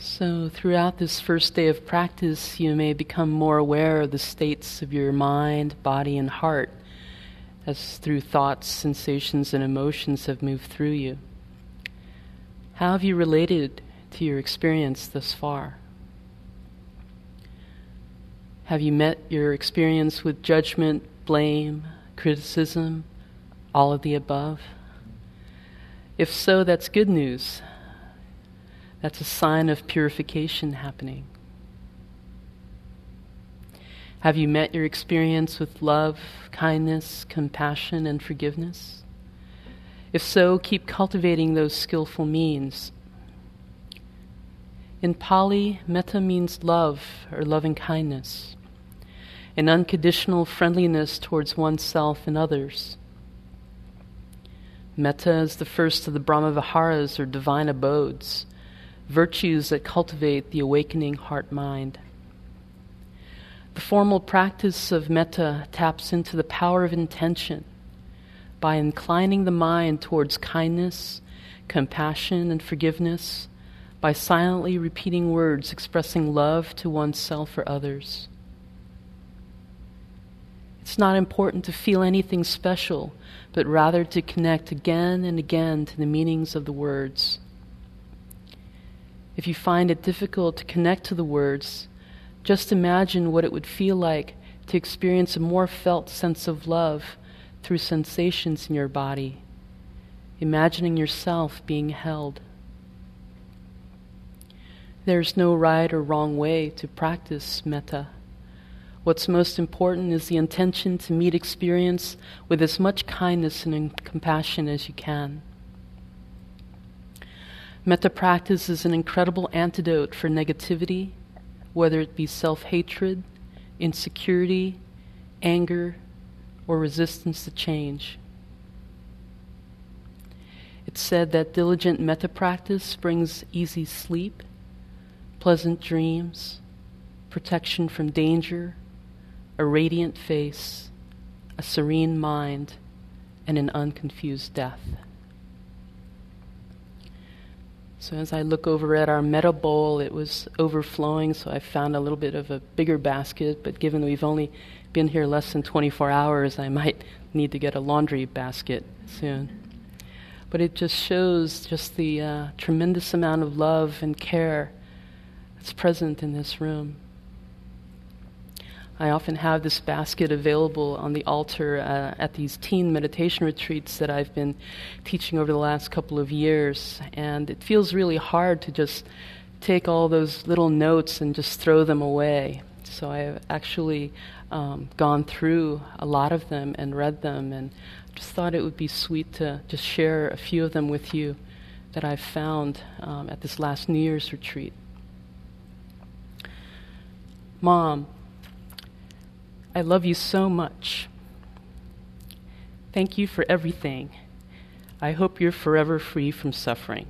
So, throughout this first day of practice, you may become more aware of the states of your mind, body, and heart as through thoughts, sensations, and emotions have moved through you. How have you related to your experience thus far? Have you met your experience with judgment, blame, criticism, all of the above? If so, that's good news. That's a sign of purification happening. Have you met your experience with love, kindness, compassion, and forgiveness? If so, keep cultivating those skillful means. In Pali, metta means love or loving kindness, an unconditional friendliness towards oneself and others. Metta is the first of the Brahma Viharas or divine abodes virtues that cultivate the awakening heart mind. The formal practice of metta taps into the power of intention by inclining the mind towards kindness, compassion, and forgiveness, by silently repeating words expressing love to oneself or others. It's not important to feel anything special, but rather to connect again and again to the meanings of the words. If you find it difficult to connect to the words, just imagine what it would feel like to experience a more felt sense of love through sensations in your body, imagining yourself being held. There's no right or wrong way to practice metta. What's most important is the intention to meet experience with as much kindness and compassion as you can. Metta practice is an incredible antidote for negativity, whether it be self hatred, insecurity, anger, or resistance to change. It's said that diligent metta practice brings easy sleep, pleasant dreams, protection from danger, a radiant face, a serene mind, and an unconfused death. So as I look over at our metta bowl, it was overflowing, so I found a little bit of a bigger basket. But given we've only been here less than 24 hours, I might need to get a laundry basket soon. But it just shows just the uh, tremendous amount of love and care that's present in this room. I often have this basket available on the altar uh, at these teen meditation retreats that I've been teaching over the last couple of years. And it feels really hard to just take all those little notes and just throw them away. So I've actually um, gone through a lot of them and read them, and just thought it would be sweet to just share a few of them with you that I've found um, at this last New Year's retreat. Mom, I love you so much. Thank you for everything. I hope you're forever free from suffering.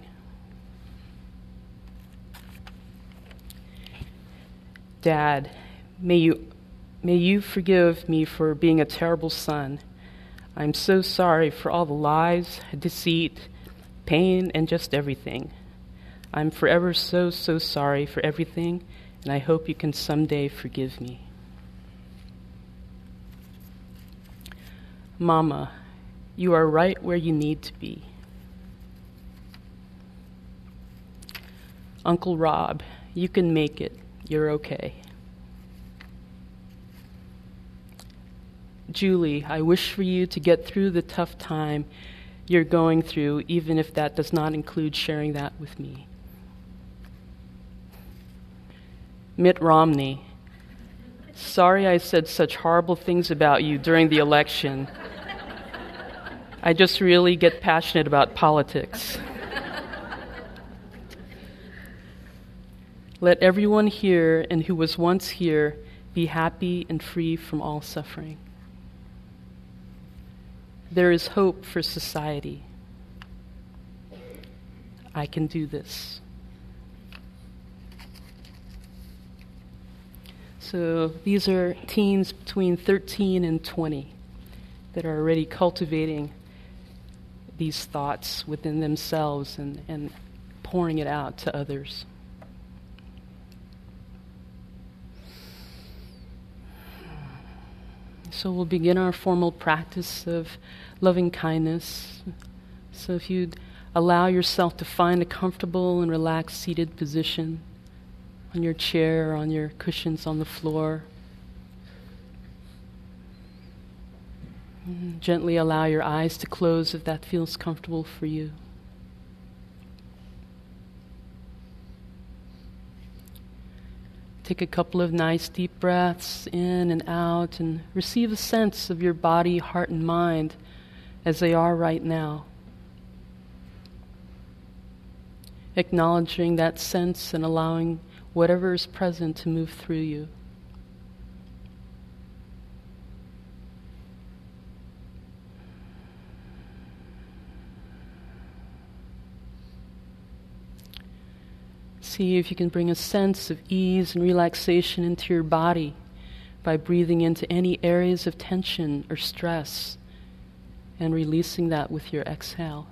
Dad, may you, may you forgive me for being a terrible son. I'm so sorry for all the lies, deceit, pain, and just everything. I'm forever so, so sorry for everything, and I hope you can someday forgive me. Mama, you are right where you need to be. Uncle Rob, you can make it. You're okay. Julie, I wish for you to get through the tough time you're going through, even if that does not include sharing that with me. Mitt Romney, sorry I said such horrible things about you during the election. I just really get passionate about politics. Let everyone here and who was once here be happy and free from all suffering. There is hope for society. I can do this. So these are teens between 13 and 20 that are already cultivating these thoughts within themselves and, and pouring it out to others. So we'll begin our formal practice of loving kindness. So if you'd allow yourself to find a comfortable and relaxed seated position on your chair, or on your cushions on the floor. Mm, gently allow your eyes to close if that feels comfortable for you. Take a couple of nice deep breaths in and out and receive a sense of your body, heart, and mind as they are right now. Acknowledging that sense and allowing whatever is present to move through you. See if you can bring a sense of ease and relaxation into your body by breathing into any areas of tension or stress and releasing that with your exhale.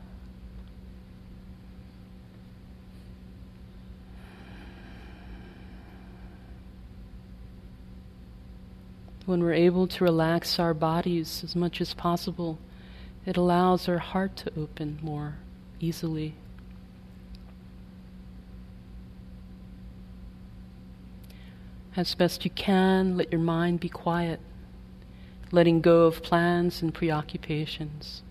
When we're able to relax our bodies as much as possible, it allows our heart to open more easily. As best you can, let your mind be quiet, letting go of plans and preoccupations.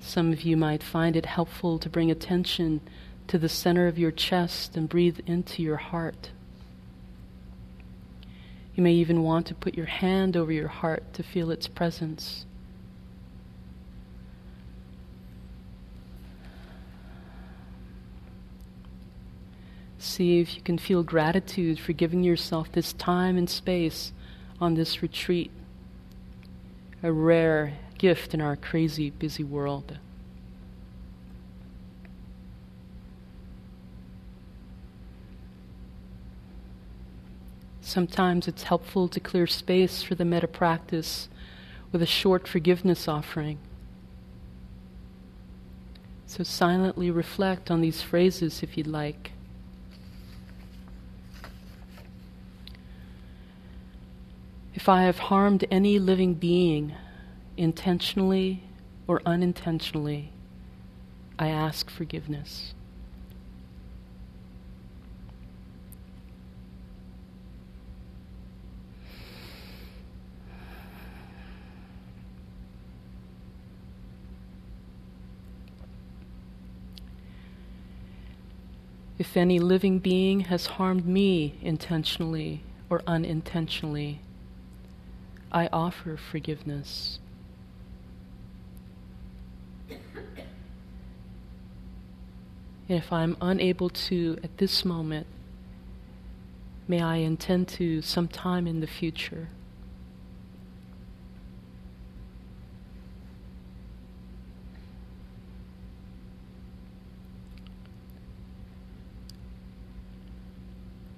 Some of you might find it helpful to bring attention to the center of your chest and breathe into your heart. You may even want to put your hand over your heart to feel its presence. See if you can feel gratitude for giving yourself this time and space on this retreat, a rare gift in our crazy, busy world. Sometimes it's helpful to clear space for the metta practice with a short forgiveness offering. So silently reflect on these phrases if you'd like. If I have harmed any living being, intentionally or unintentionally, I ask forgiveness. If any living being has harmed me intentionally or unintentionally, I offer forgiveness. And if I'm unable to at this moment, may I intend to sometime in the future.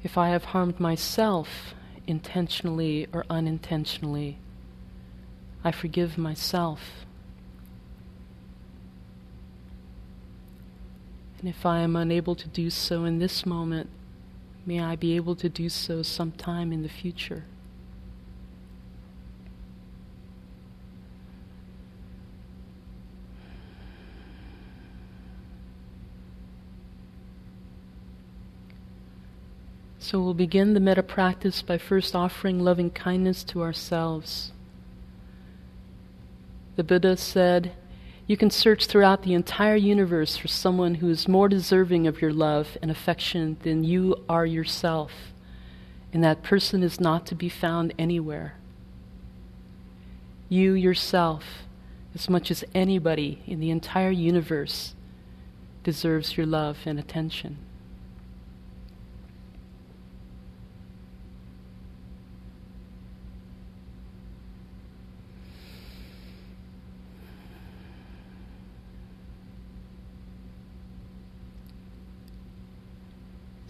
If I have harmed myself intentionally or unintentionally, I forgive myself. And if I am unable to do so in this moment, may I be able to do so sometime in the future. So we'll begin the metta practice by first offering loving kindness to ourselves. The Buddha said, you can search throughout the entire universe for someone who is more deserving of your love and affection than you are yourself, and that person is not to be found anywhere. You yourself, as much as anybody in the entire universe, deserves your love and attention.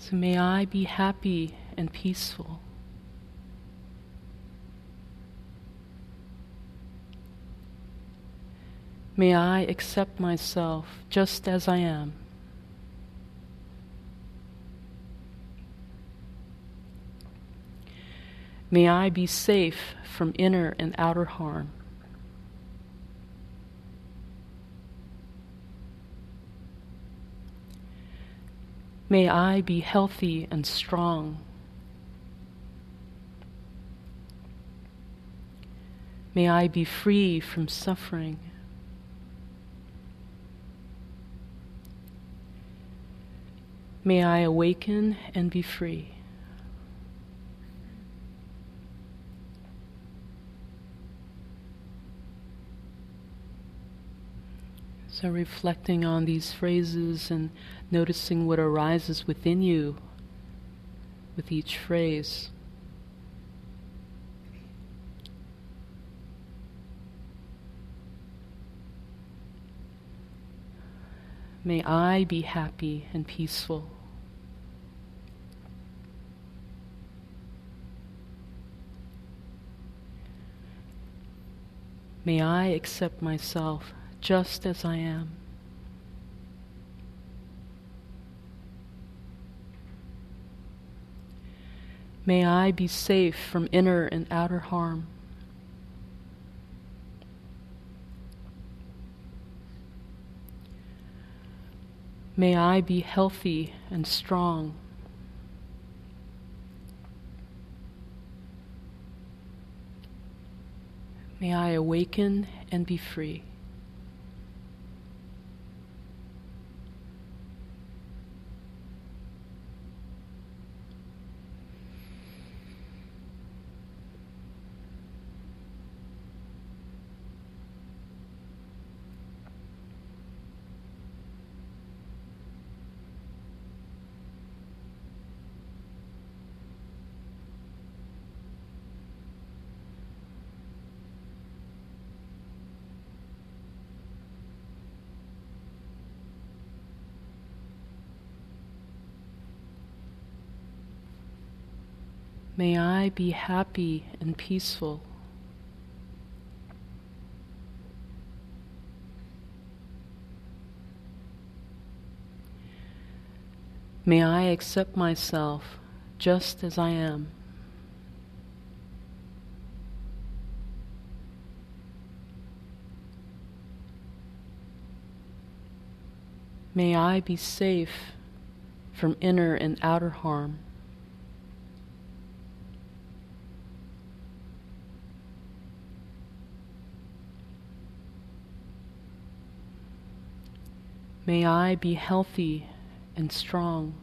So may I be happy and peaceful. May I accept myself just as I am. May I be safe from inner and outer harm. May I be healthy and strong. May I be free from suffering. May I awaken and be free. So, reflecting on these phrases and noticing what arises within you with each phrase. May I be happy and peaceful. May I accept myself just as I am. May I be safe from inner and outer harm. May I be healthy and strong. May I awaken and be free. May I be happy and peaceful. May I accept myself just as I am. May I be safe from inner and outer harm. May I be healthy and strong.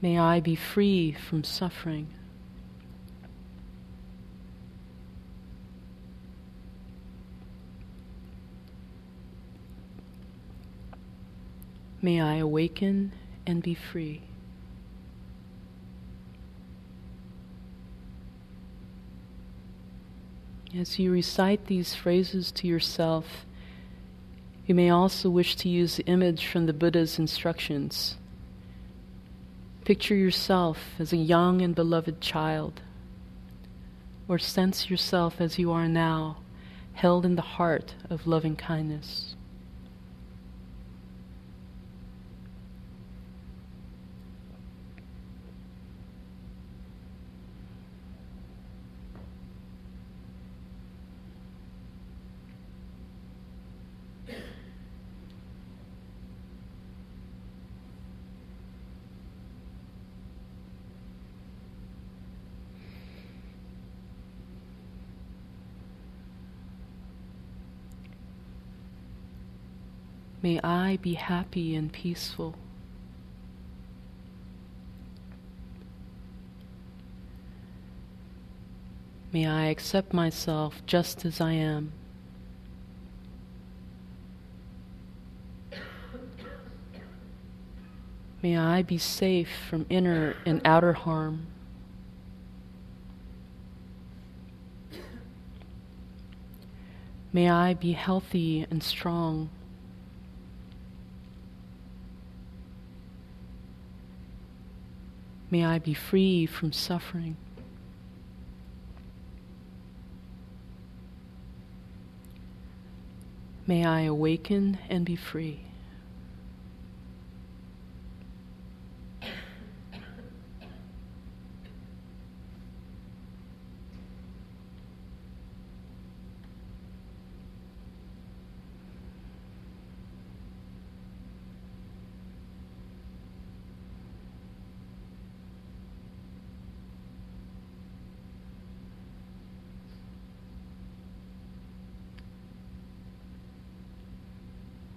May I be free from suffering. May I awaken and be free. As you recite these phrases to yourself, you may also wish to use the image from the Buddha's instructions. Picture yourself as a young and beloved child, or sense yourself as you are now, held in the heart of loving kindness. May I be happy and peaceful. May I accept myself just as I am. May I be safe from inner and outer harm. May I be healthy and strong. May I be free from suffering. May I awaken and be free.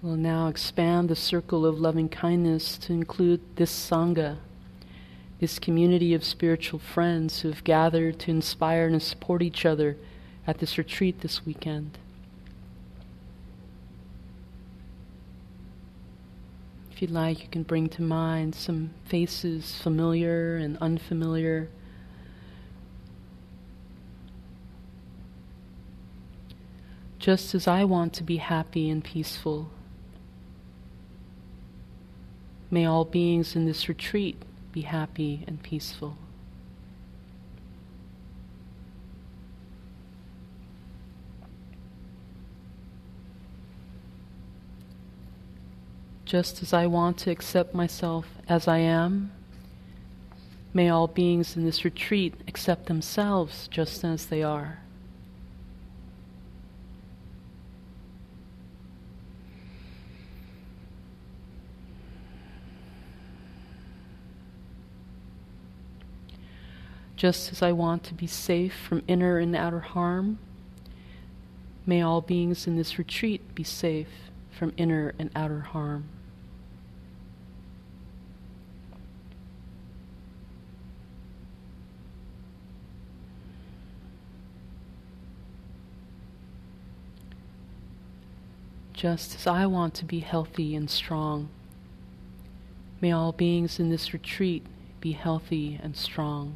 We'll now expand the circle of loving kindness to include this Sangha, this community of spiritual friends who have gathered to inspire and support each other at this retreat this weekend. If you'd like, you can bring to mind some faces, familiar and unfamiliar. Just as I want to be happy and peaceful May all beings in this retreat be happy and peaceful. Just as I want to accept myself as I am, may all beings in this retreat accept themselves just as they are. Just as I want to be safe from inner and outer harm, may all beings in this retreat be safe from inner and outer harm. Just as I want to be healthy and strong, may all beings in this retreat be healthy and strong.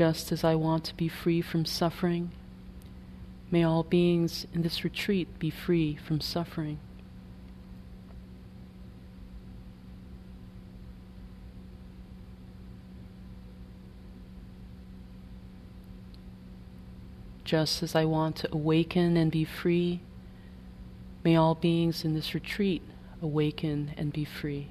Just as I want to be free from suffering. May all beings in this retreat be free from suffering. Just as I want to awaken and be free, may all beings in this retreat awaken and be free.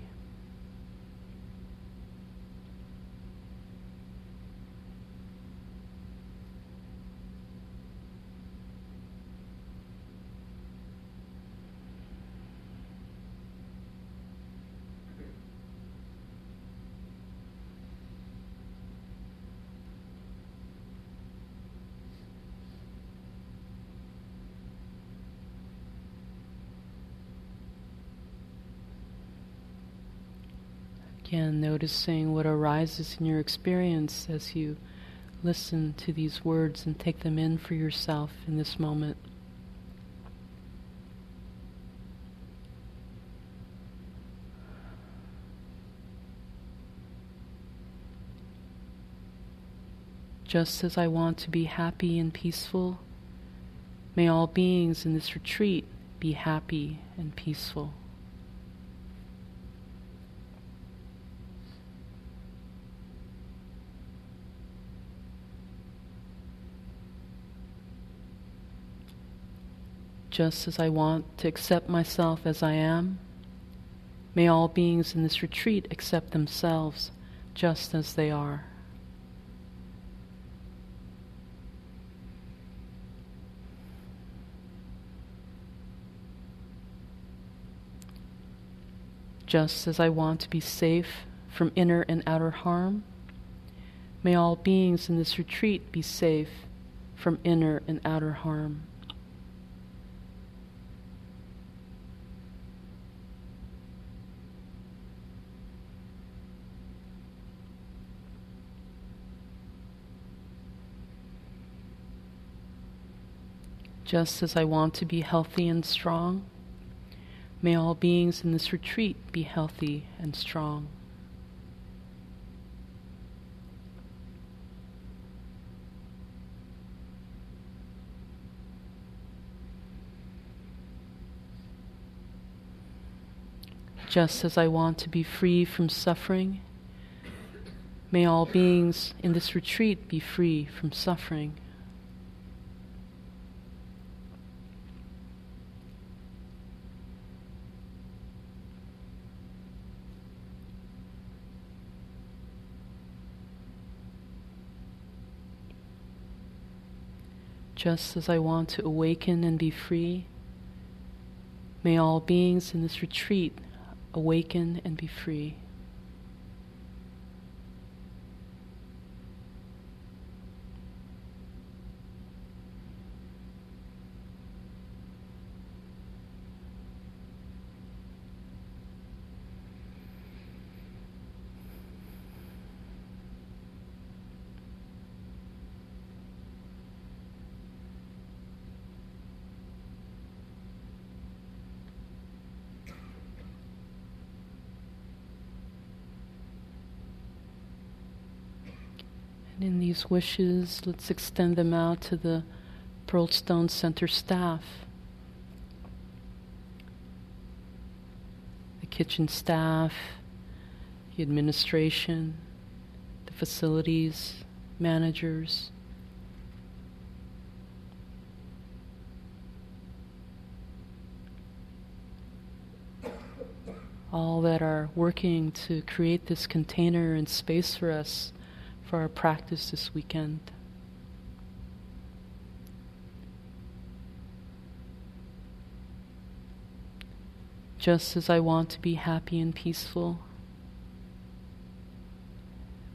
Again, noticing what arises in your experience as you listen to these words and take them in for yourself in this moment. Just as I want to be happy and peaceful, may all beings in this retreat be happy and peaceful. Just as I want to accept myself as I am. May all beings in this retreat accept themselves just as they are. Just as I want to be safe from inner and outer harm, may all beings in this retreat be safe from inner and outer harm. Just as I want to be healthy and strong. May all beings in this retreat be healthy and strong. Just as I want to be free from suffering, may all beings in this retreat be free from suffering. Just as I want to awaken and be free. May all beings in this retreat awaken and be free. And in these wishes, let's extend them out to the Pearlstone Center staff, the kitchen staff, the administration, the facilities managers. All that are working to create this container and space for us for our practice this weekend. Just as I want to be happy and peaceful,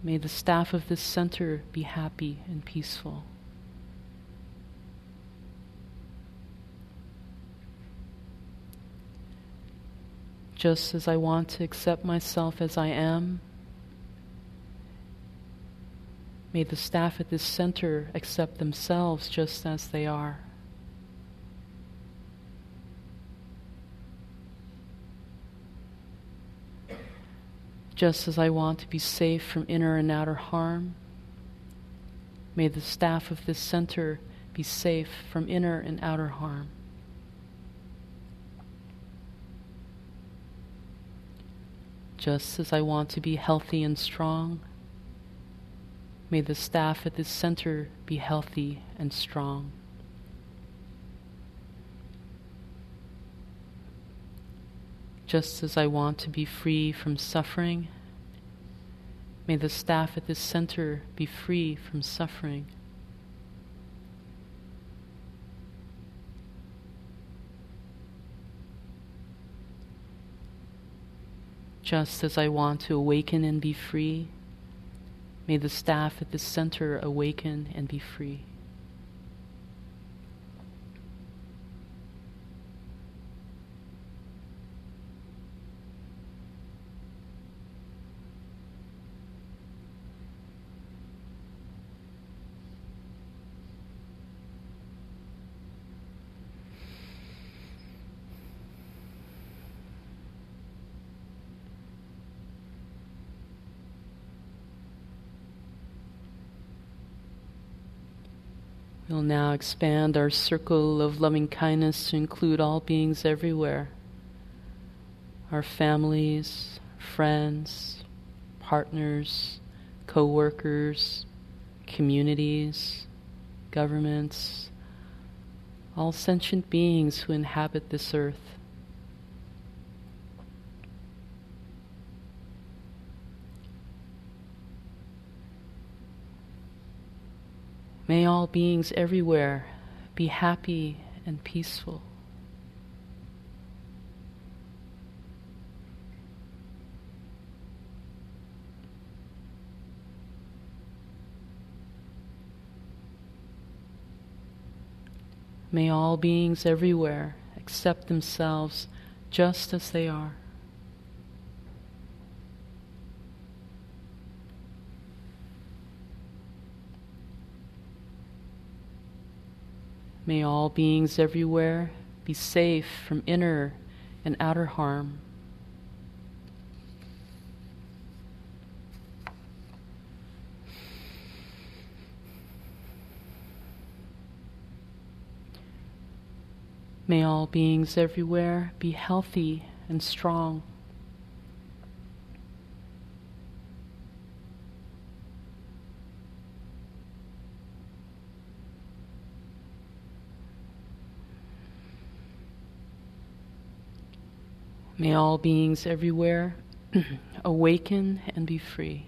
may the staff of this center be happy and peaceful. Just as I want to accept myself as I am, may the staff at this center accept themselves just as they are. just as I want to be safe from inner and outer harm. May the staff of this center be safe from inner and outer harm. Just as I want to be healthy and strong, may the staff at this center be healthy and strong. Just as I want to be free from suffering, may the staff at this center be free from suffering. Just as I want to awaken and be free, may the staff at this center awaken and be free. We'll now expand our circle of loving kindness to include all beings everywhere our families, friends, partners, co workers, communities, governments, all sentient beings who inhabit this earth. May all beings everywhere be happy and peaceful. May all beings everywhere accept themselves just as they are. May all beings everywhere be safe from inner and outer harm. May all beings everywhere be healthy and strong. May all beings everywhere awaken and be free.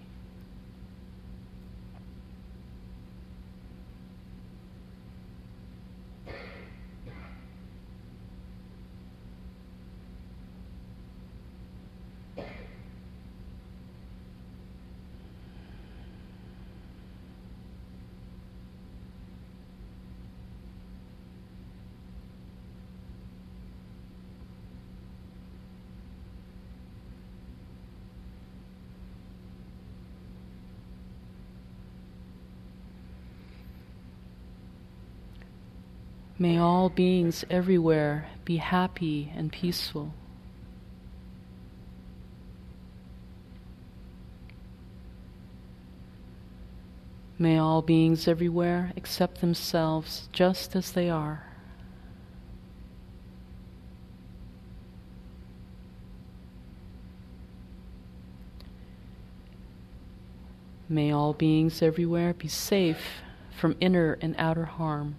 May all beings everywhere be happy and peaceful. May all beings everywhere accept themselves just as they are. May all beings everywhere be safe from inner and outer harm.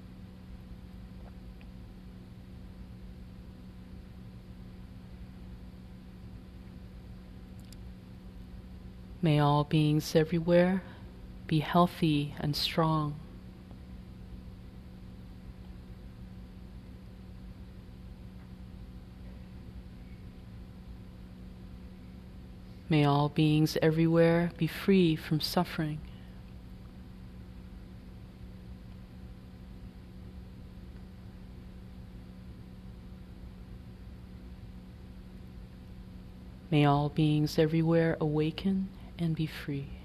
May all beings everywhere be healthy and strong. May all beings everywhere be free from suffering. May all beings everywhere awaken and be free.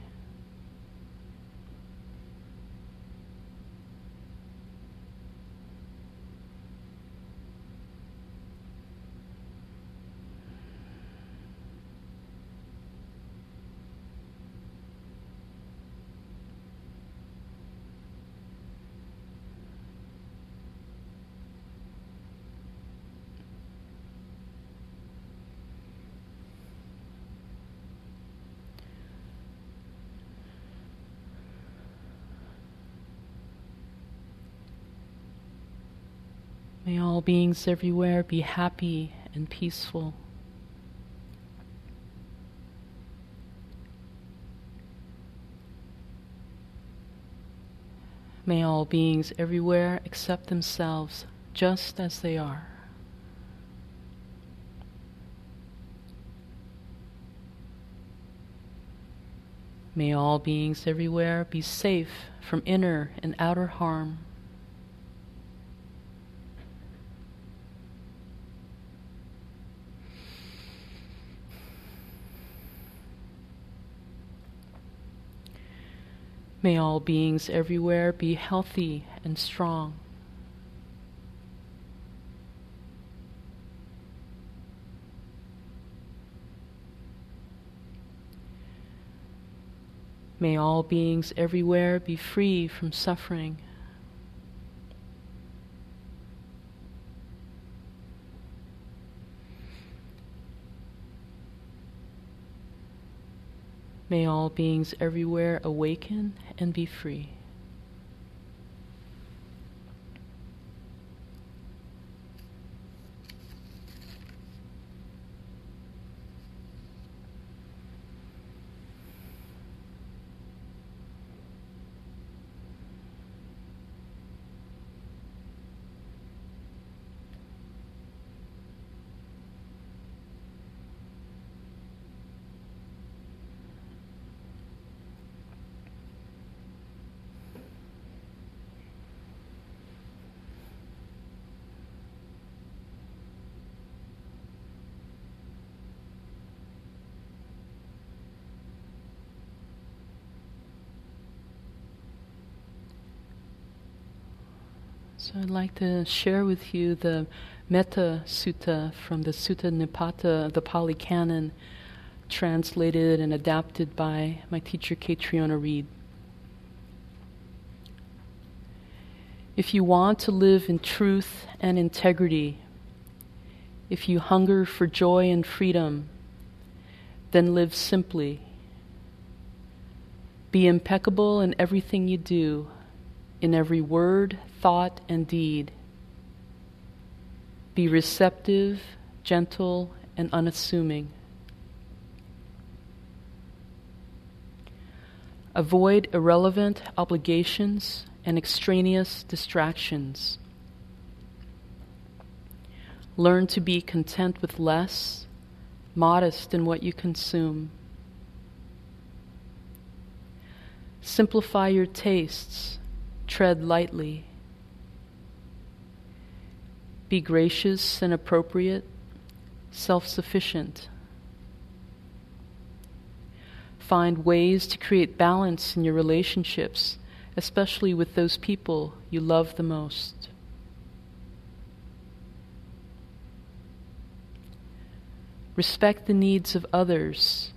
May all beings everywhere be happy and peaceful. May all beings everywhere accept themselves just as they are. May all beings everywhere be safe from inner and outer harm. May all beings everywhere be healthy and strong. May all beings everywhere be free from suffering. May all beings everywhere awaken and be free. So I'd like to share with you the Metta Sutta from the Sutta Nipata, the Pali Canon, translated and adapted by my teacher Caitriona Reed. If you want to live in truth and integrity, if you hunger for joy and freedom, then live simply. Be impeccable in everything you do in every word, thought, and deed. Be receptive, gentle, and unassuming. Avoid irrelevant obligations and extraneous distractions. Learn to be content with less, modest in what you consume. Simplify your tastes tread lightly. Be gracious and appropriate, self sufficient. Find ways to create balance in your relationships, especially with those people you love the most. Respect the needs of others.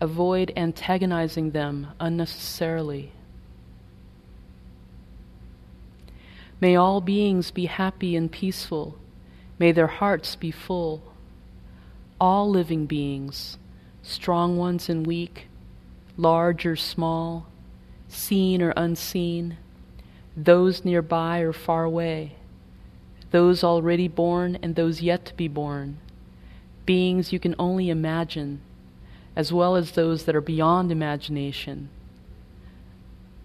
Avoid antagonizing them unnecessarily. May all beings be happy and peaceful. May their hearts be full. All living beings, strong ones and weak, large or small, seen or unseen, those nearby or far away, those already born and those yet to be born, beings you can only imagine, as well as those that are beyond imagination.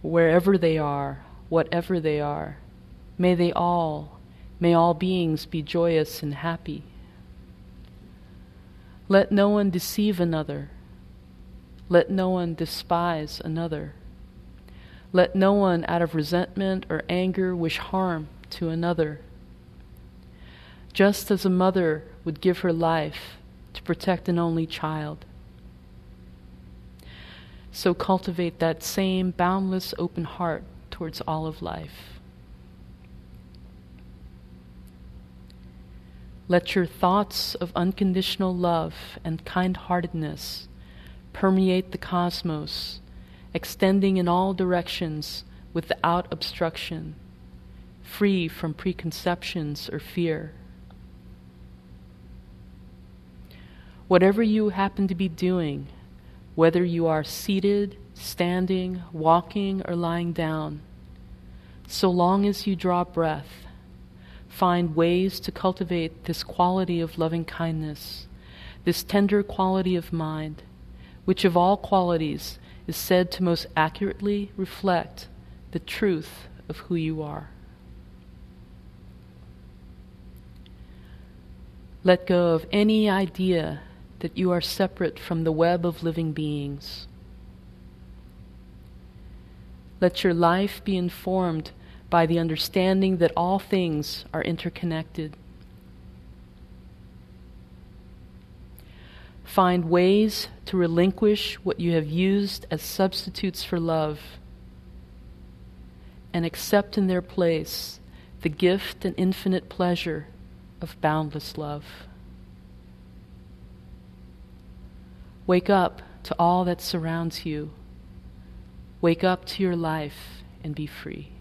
Wherever they are, whatever they are, may they all, may all beings be joyous and happy. Let no one deceive another. Let no one despise another. Let no one out of resentment or anger wish harm to another. Just as a mother would give her life to protect an only child, so cultivate that same boundless open heart towards all of life. Let your thoughts of unconditional love and kind heartedness permeate the cosmos, extending in all directions without obstruction, free from preconceptions or fear. Whatever you happen to be doing, whether you are seated, standing, walking, or lying down, so long as you draw breath, find ways to cultivate this quality of loving kindness, this tender quality of mind, which of all qualities is said to most accurately reflect the truth of who you are. Let go of any idea that you are separate from the web of living beings. Let your life be informed by the understanding that all things are interconnected. Find ways to relinquish what you have used as substitutes for love and accept in their place the gift and infinite pleasure of boundless love. Wake up to all that surrounds you. Wake up to your life and be free.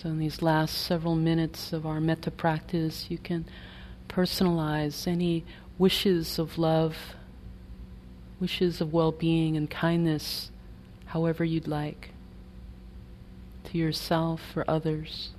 So, in these last several minutes of our metta practice, you can personalize any wishes of love, wishes of well being and kindness, however you'd like, to yourself or others.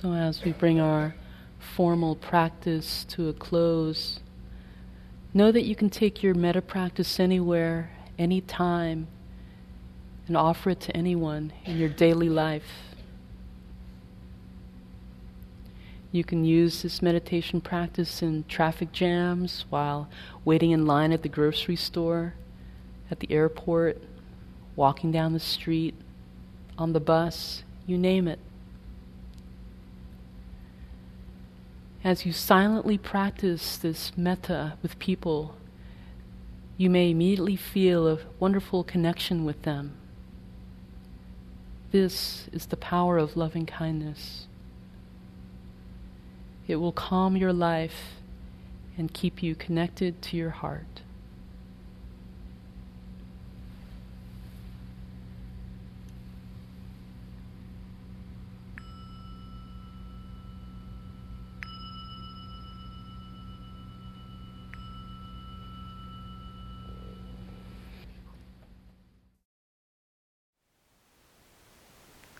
So, as we bring our formal practice to a close, know that you can take your metta practice anywhere, anytime, and offer it to anyone in your daily life. You can use this meditation practice in traffic jams while waiting in line at the grocery store, at the airport, walking down the street, on the bus, you name it. As you silently practice this metta with people, you may immediately feel a wonderful connection with them. This is the power of loving kindness. It will calm your life and keep you connected to your heart.